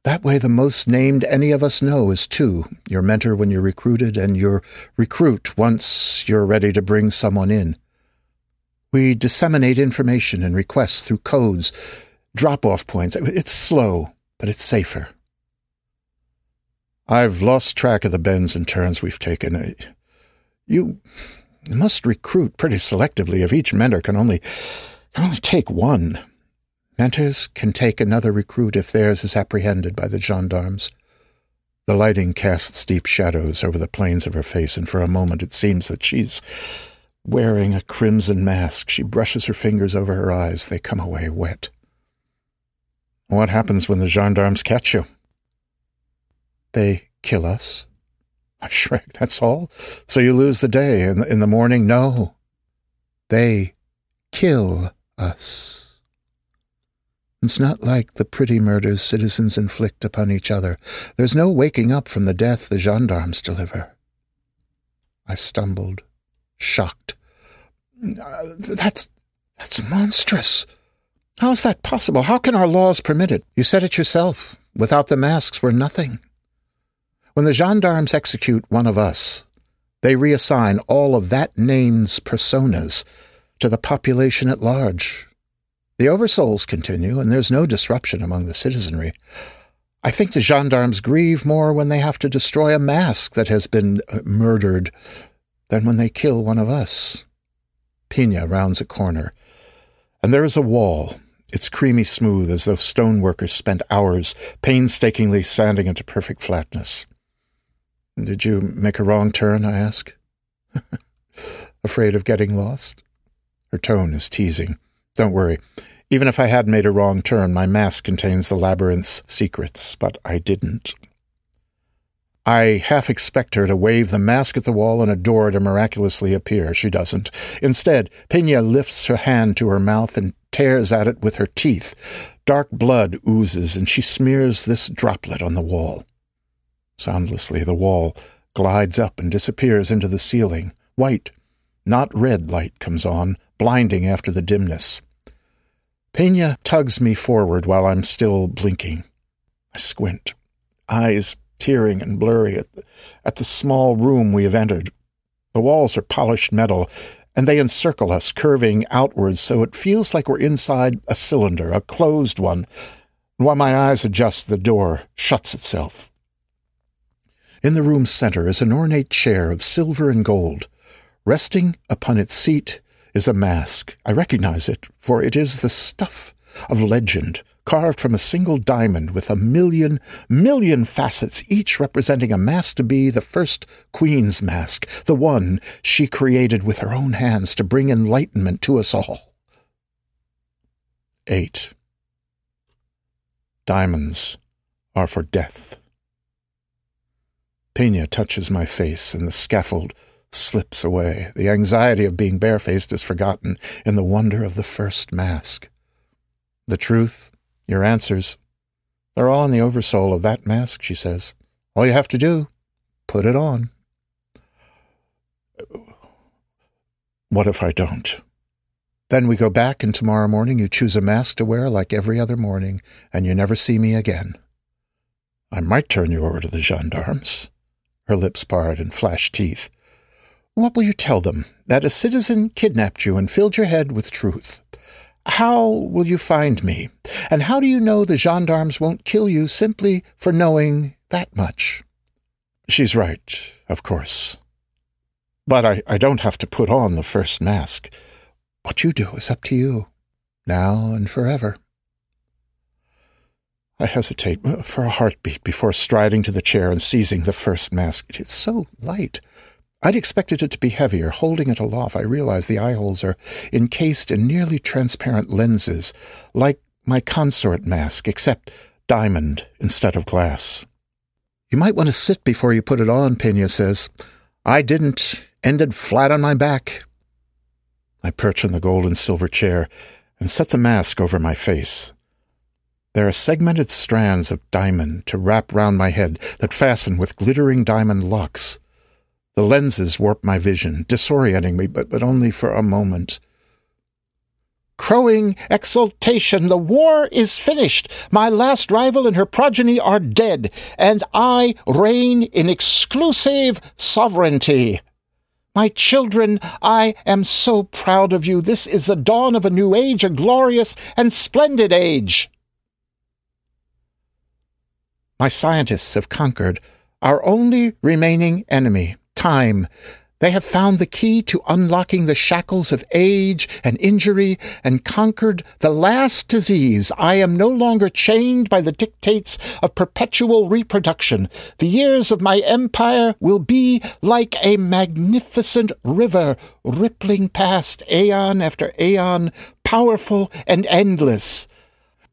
Speaker 3: That way, the most named any of us know is two your mentor when you're recruited, and your recruit once you're ready to bring someone in. We disseminate information and requests through codes, drop off points. It's slow, but it's safer. I've lost track of the bends and turns we've taken. You you must recruit pretty selectively if each mentor can only can only take one. Mentors can take another recruit if theirs is apprehended by the gendarmes. The lighting casts deep shadows over the planes of her face, and for a moment it seems that she's wearing a crimson mask. She brushes her fingers over her eyes. They come away wet. What happens when the gendarmes catch you? They kill us. I Shrek, that's all? So you lose the day. In the, in the morning, no. They kill us. It's not like the pretty murders citizens inflict upon each other. There's no waking up from the death the gendarmes deliver. I stumbled, shocked. Uh, that's that's monstrous. How is that possible? How can our laws permit it? You said it yourself. Without the masks, we're nothing. When the gendarmes execute one of us, they reassign all of that name's personas to the population at large. The oversouls continue, and there's no disruption among the citizenry. I think the gendarmes grieve more when they have to destroy a mask that has been uh, murdered than when they kill one of us. Pina rounds a corner, and there is a wall it's creamy smooth as though stoneworkers spent hours painstakingly sanding into perfect flatness. Did you make a wrong turn? I ask. Afraid of getting lost? Her tone is teasing. Don't worry. Even if I had made a wrong turn, my mask contains the labyrinth's secrets, but I didn't. I half expect her to wave the mask at the wall and a door to miraculously appear. She doesn't. Instead, Pina lifts her hand to her mouth and tears at it with her teeth. Dark blood oozes, and she smears this droplet on the wall. Soundlessly, the wall glides up and disappears into the ceiling. White, not red light comes on, blinding after the dimness. Pena tugs me forward while I'm still blinking. I squint, eyes tearing and blurry at the, at the small room we have entered. The walls are polished metal, and they encircle us, curving outwards so it feels like we're inside a cylinder, a closed one. While my eyes adjust, the door shuts itself. In the room's center is an ornate chair of silver and gold. Resting upon its seat is a mask. I recognize it, for it is the stuff of legend, carved from a single diamond with a million, million facets, each representing a mask to be the first queen's mask, the one she created with her own hands to bring enlightenment to us all. 8. Diamonds are for death. Pena touches my face, and the scaffold slips away. The anxiety of being barefaced is forgotten in the wonder of the first mask. The truth, your answers, they're all in the oversoul of that mask, she says. All you have to do, put it on. What if I don't? Then we go back, and tomorrow morning you choose a mask to wear like every other morning, and you never see me again. I might turn you over to the gendarmes. Her lips parted and flashed teeth. What will you tell them? That a citizen kidnapped you and filled your head with truth. How will you find me? And how do you know the gendarmes won't kill you simply for knowing that much? She's right, of course. But I, I don't have to put on the first mask. What you do is up to you, now and forever. I hesitate uh, for a heartbeat before striding to the chair and seizing the first mask. It is so light. I'd expected it to be heavier. Holding it aloft, I realize the eye holes are encased in nearly transparent lenses, like my consort mask, except diamond instead of glass. You might want to sit before you put it on, Pena says. I didn't. Ended flat on my back. I perch on the gold and silver chair and set the mask over my face. There are segmented strands of diamond to wrap round my head that fasten with glittering diamond locks. The lenses warp my vision, disorienting me, but, but only for a moment. Crowing exultation, the war is finished. My last rival and her progeny are dead, and I reign in exclusive sovereignty. My children, I am so proud of you. This is the dawn of a new age, a glorious and splendid age. My scientists have conquered our only remaining enemy time. They have found the key to unlocking the shackles of age and injury and conquered the last disease. I am no longer chained by the dictates of perpetual reproduction. The years of my empire will be like a magnificent river rippling past aeon after aeon, powerful and endless.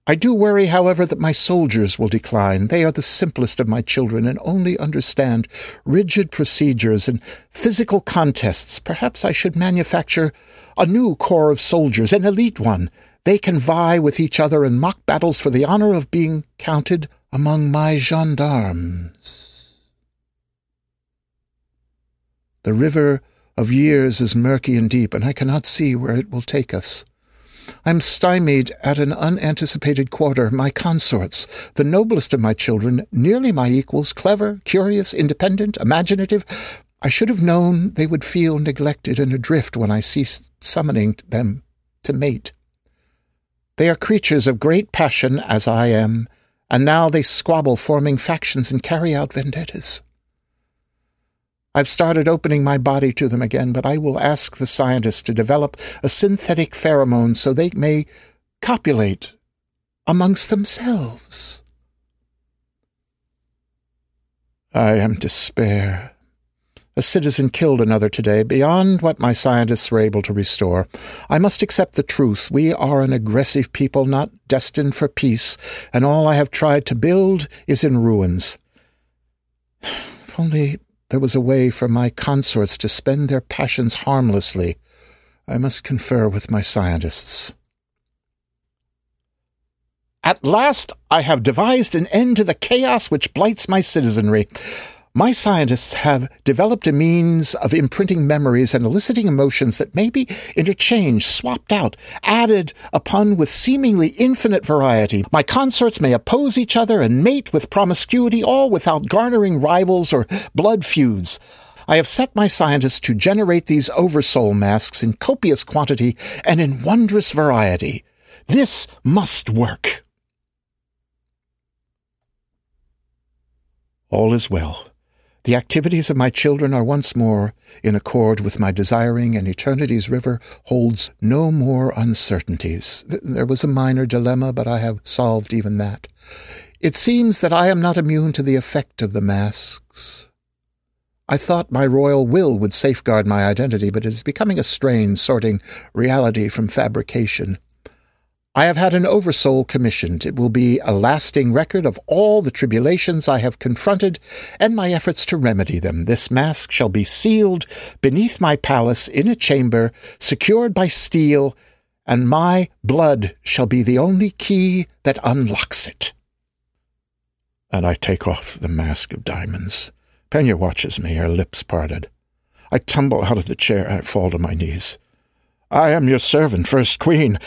Speaker 3: I do worry, however, that my soldiers will decline. They are the simplest of my children and only understand rigid procedures and physical contests. Perhaps I should manufacture a new corps of soldiers, an elite one. they can vie with each other in mock battles for the honor of being counted among my gendarmes. The river of years is murky and deep, and I cannot see where it will take us. I am stymied at an unanticipated quarter. My consorts, the noblest of my children, nearly my equals, clever, curious, independent, imaginative, I should have known they would feel neglected and adrift when I ceased summoning them to mate. They are creatures of great passion, as I am, and now they squabble, forming factions and carry out vendettas. I've started opening my body to them again, but I will ask the scientists to develop a synthetic pheromone so they may copulate amongst themselves. I am despair. A citizen killed another today, beyond what my scientists were able to restore. I must accept the truth. We are an aggressive people, not destined for peace, and all I have tried to build is in ruins. If only there was a way for my consorts to spend their passions harmlessly. I must confer with my scientists. At last I have devised an end to the chaos which blights my citizenry. My scientists have developed a means of imprinting memories and eliciting emotions that may be interchanged, swapped out, added upon with seemingly infinite variety. My consorts may oppose each other and mate with promiscuity, all without garnering rivals or blood feuds. I have set my scientists to generate these oversoul masks in copious quantity and in wondrous variety. This must work. All is well. The activities of my children are once more in accord with my desiring, and eternity's river holds no more uncertainties. There was a minor dilemma, but I have solved even that. It seems that I am not immune to the effect of the masks. I thought my royal will would safeguard my identity, but it is becoming a strain sorting reality from fabrication. I have had an oversoul commissioned. It will be a lasting record of all the tribulations I have confronted and my efforts to remedy them. This mask shall be sealed beneath my palace in a chamber, secured by steel, and my blood shall be the only key that unlocks it. And I take off the mask of diamonds. Pena watches me, her lips parted. I tumble out of the chair. I fall to my knees. I am your servant, First Queen.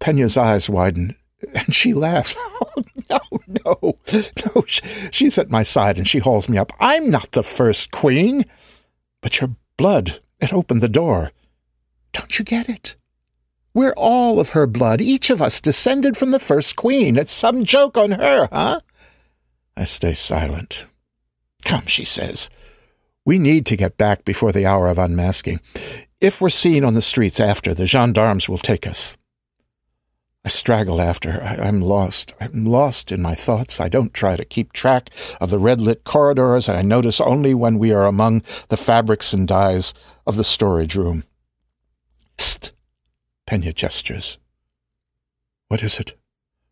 Speaker 3: Pena's eyes widen, and she laughs. Oh, no, no, no. She's at my side, and she hauls me up. I'm not the First Queen. But your blood, it opened the door. Don't you get it? We're all of her blood, each of us descended from the First Queen. It's some joke on her, huh? I stay silent. Come, she says. We need to get back before the hour of unmasking. If we're seen on the streets after, the gendarmes will take us. I straggle after. I, am lost. I'm lost in my thoughts. I don't try to keep track of the red lit corridors, and I notice only when we are among the fabrics and dyes of the storage room. St! Pena gestures. What is it?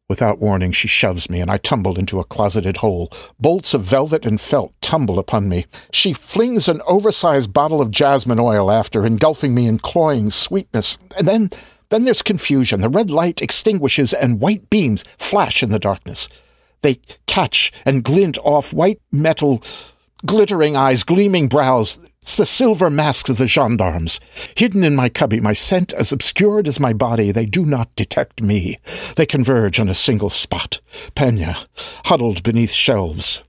Speaker 3: Without warning, she shoves me, and I tumble into a closeted hole. Bolts of velvet and felt tumble upon me. She flings an oversized bottle of jasmine oil after, engulfing me in cloying sweetness. And then, then there's confusion. The red light extinguishes, and white beams flash in the darkness. They catch and glint off white metal glittering eyes, gleaming brows. It's the silver masks of the gendarmes. Hidden in my cubby, my scent as obscured as my body, they do not detect me. They converge on a single spot. Pena, huddled beneath shelves.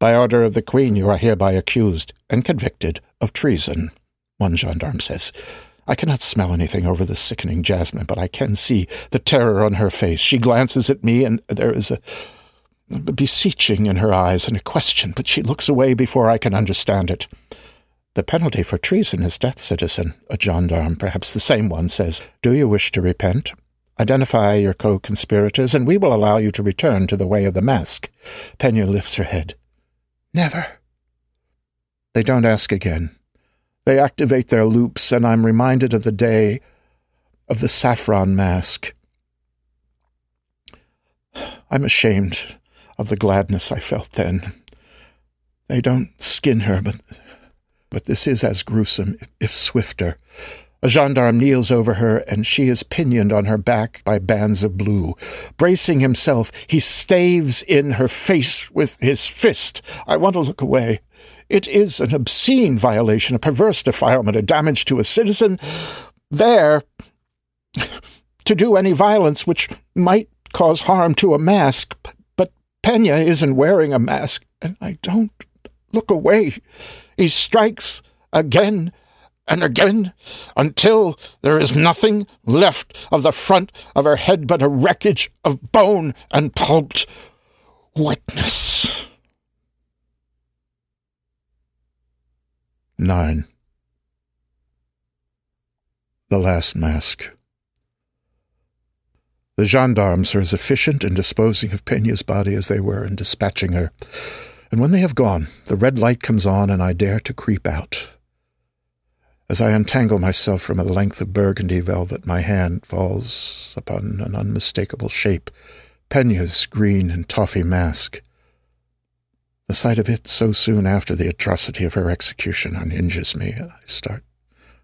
Speaker 3: By order of the Queen, you are hereby accused and convicted of treason, one gendarme says. I cannot smell anything over the sickening jasmine, but I can see the terror on her face. She glances at me, and there is a beseeching in her eyes and a question, but she looks away before I can understand it. The penalty for treason is death, citizen, a gendarme, perhaps the same one, says. Do you wish to repent? Identify your co-conspirators, and we will allow you to return to the way of the mask. Pena lifts her head. Never. They don't ask again. They activate their loops, and I'm reminded of the day of the saffron mask. I'm ashamed of the gladness I felt then. They don't skin her, but but this is as gruesome, if swifter. A gendarme kneels over her, and she is pinioned on her back by bands of blue. Bracing himself, he staves in her face with his fist. I want to look away. It is an obscene violation, a perverse defilement, a damage to a citizen. There, to do any violence which might cause harm to a mask. But Pena isn't wearing a mask, and I don't look away. He strikes again and again until there is nothing left of the front of her head but a wreckage of bone and pulped wetness. 9. The Last Mask. The gendarmes are as efficient in disposing of Pena's body as they were in dispatching her. And when they have gone, the red light comes on, and I dare to creep out. As I untangle myself from a length of burgundy velvet, my hand falls upon an unmistakable shape, Pena's green and toffee mask. The sight of it so soon after the atrocity of her execution unhinges me. And I start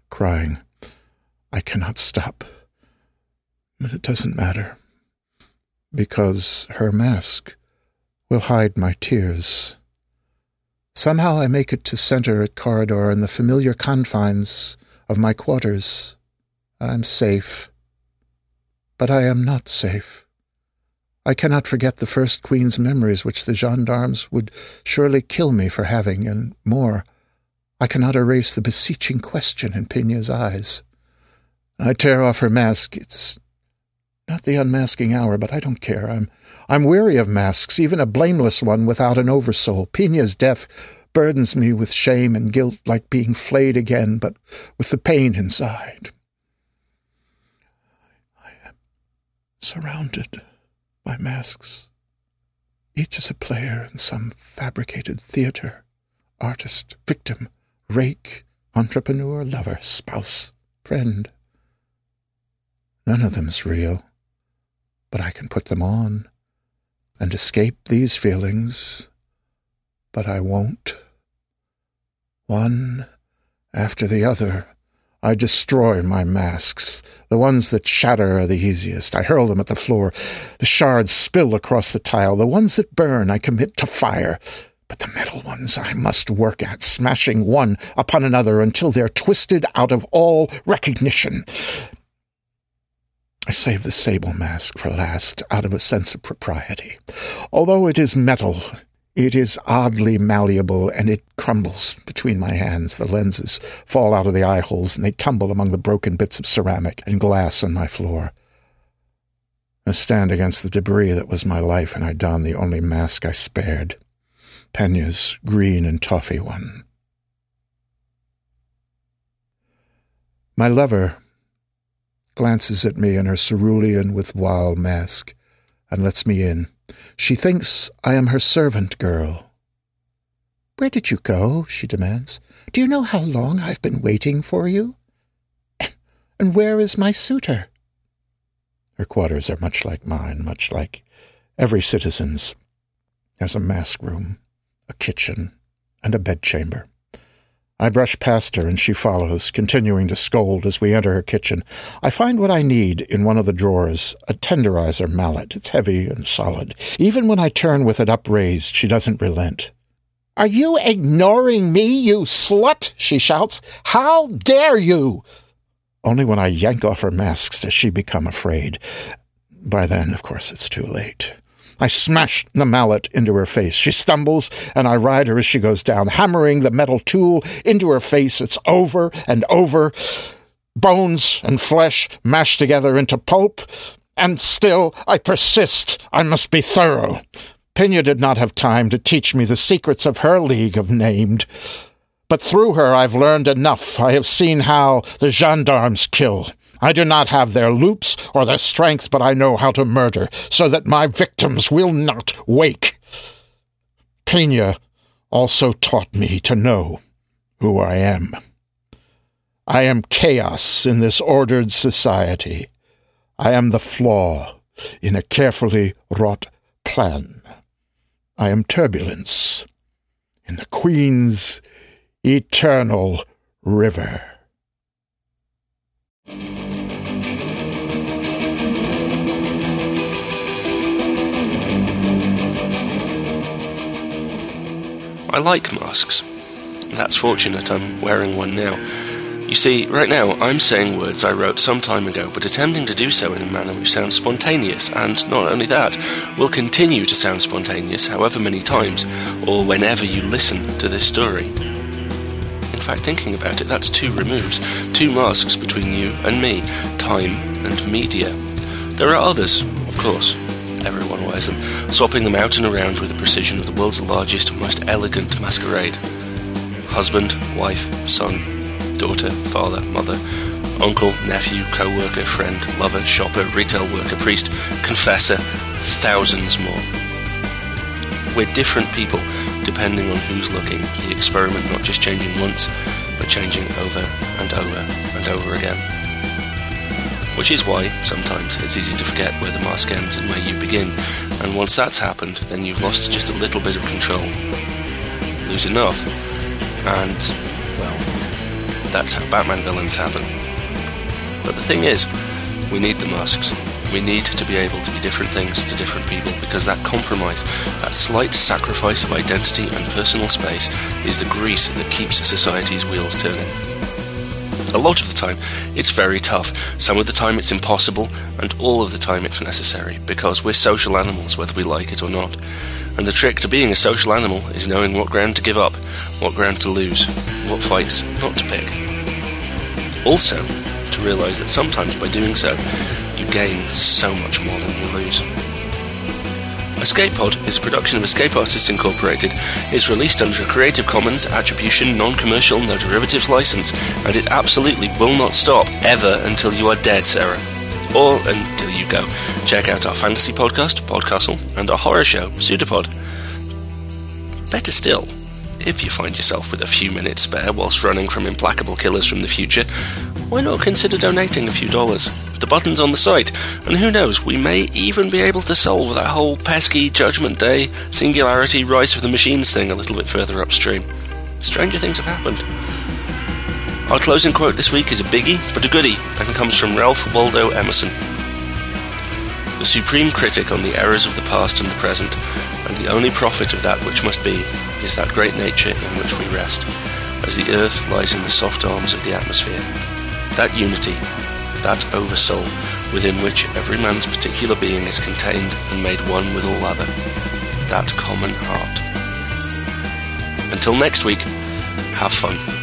Speaker 3: crying. I cannot stop. But it doesn't matter, because her mask will hide my tears. Somehow I make it to center at corridor in the familiar confines of my quarters. I'm safe. But I am not safe. I cannot forget the first Queen's memories which the gendarmes would surely kill me for having, and more. I cannot erase the beseeching question in Pena's eyes. I tear off her mask. It's not the unmasking hour, but I don't care. I'm I'm weary of masks, even a blameless one without an oversoul. Pena's death burdens me with shame and guilt like being flayed again, but with the pain inside. I am surrounded by masks. Each is a player in some fabricated theater, artist, victim, rake, entrepreneur, lover, spouse, friend. None of them's real but I can put them on and escape these feelings, but I won't. One after the other, I destroy my masks. The ones that shatter are the easiest. I hurl them at the floor. The shards spill across the tile. The ones that burn I commit to fire. But the metal ones I must work at, smashing one upon another until they're twisted out of all recognition. I save the sable mask for last out of a sense of propriety. Although it is metal, it is oddly malleable, and it crumbles between my hands. The lenses fall out of the eye holes, and they tumble among the broken bits of ceramic and glass on my floor. I stand against the debris that was my life, and I don the only mask I spared Pena's green and toffee one. My lover glances at me in her cerulean with wild mask, and lets me in. She thinks I am her servant girl. Where did you go? she demands. Do you know how long I've been waiting for you? And where is my suitor? Her quarters are much like mine, much like every citizen's. Has a mask room, a kitchen, and a bedchamber. I brush past her and she follows, continuing to scold as we enter her kitchen. I find what I need in one of the drawers, a tenderizer mallet. It's heavy and solid. Even when I turn with it upraised, she doesn't relent. Are you ignoring me, you slut? she shouts. How dare you? Only when I yank off her masks does she become afraid. By then, of course, it's too late. I smash the mallet into her face. She stumbles, and I ride her as she goes down, hammering the metal tool into her face. It's over and over. Bones and flesh mashed together into pulp. And still, I persist. I must be thorough. Pena did not have time to teach me the secrets of her league of named. But through her I've learned enough. I have seen how the gendarmes kill. I do not have their loops or their strength, but I know how to murder, so that my victims will not wake. Pena also taught me to know who I am. I am chaos in this ordered society. I am the flaw in a carefully wrought plan. I am turbulence in the Queen's eternal river.
Speaker 2: I like masks. That's fortunate, I'm wearing one now. You see, right now I'm saying words I wrote some time ago, but attempting to do so in a manner which sounds spontaneous, and not only that, will continue to sound spontaneous however many times, or whenever you listen to this story. In fact, thinking about it, that's two removes, two masks between you and me time and media. There are others, of course. Everyone wears them, swapping them out and around with the precision of the world's largest, and most elegant masquerade. Husband, wife, son, daughter, father, mother, uncle, nephew, co worker, friend, lover, shopper, retail worker, priest, confessor, thousands more. We're different people depending on who's looking, the experiment not just changing once, but changing over and over and over again. Which is why, sometimes, it's easy to forget where the mask ends and where you begin, and once that's happened, then you've lost just a little bit of control. Lose enough, and, well, that's how Batman villains happen. But the thing is, we need the masks. We need to be able to be different things to different people because that compromise, that slight sacrifice of identity and personal space, is the grease that keeps society's wheels turning. A lot of the time, it's very tough. Some of the time, it's impossible, and all of the time, it's necessary because we're social animals, whether we like it or not. And the trick to being a social animal is knowing what ground to give up, what ground to lose, what fights not to pick. Also, to realise that sometimes by doing so, you gain so much more than you lose. Escape Pod is a production of Escape Artists Incorporated. It's released under a Creative Commons Attribution Non-Commercial No Derivatives license, and it absolutely will not stop ever until you are dead, Sarah. Or until you go. Check out our fantasy podcast, Podcastle, and our horror show, Pseudopod. Better still, if you find yourself with a few minutes spare whilst running from implacable killers from the future, why not consider donating a few dollars? The button's on the site, and who knows, we may even be able to solve that whole pesky Judgment Day, Singularity, Rise of the Machines thing a little bit further upstream. Stranger things have happened. Our closing quote this week is a biggie, but a goodie, and comes from Ralph Waldo Emerson. The supreme critic on the errors of the past and the present, and the only prophet of that which must be, is that great nature in which we rest, as the earth lies in the soft arms of the atmosphere. That unity, that oversoul, within which every man's particular being is contained and made one with all other, that common heart. Until next week, have fun.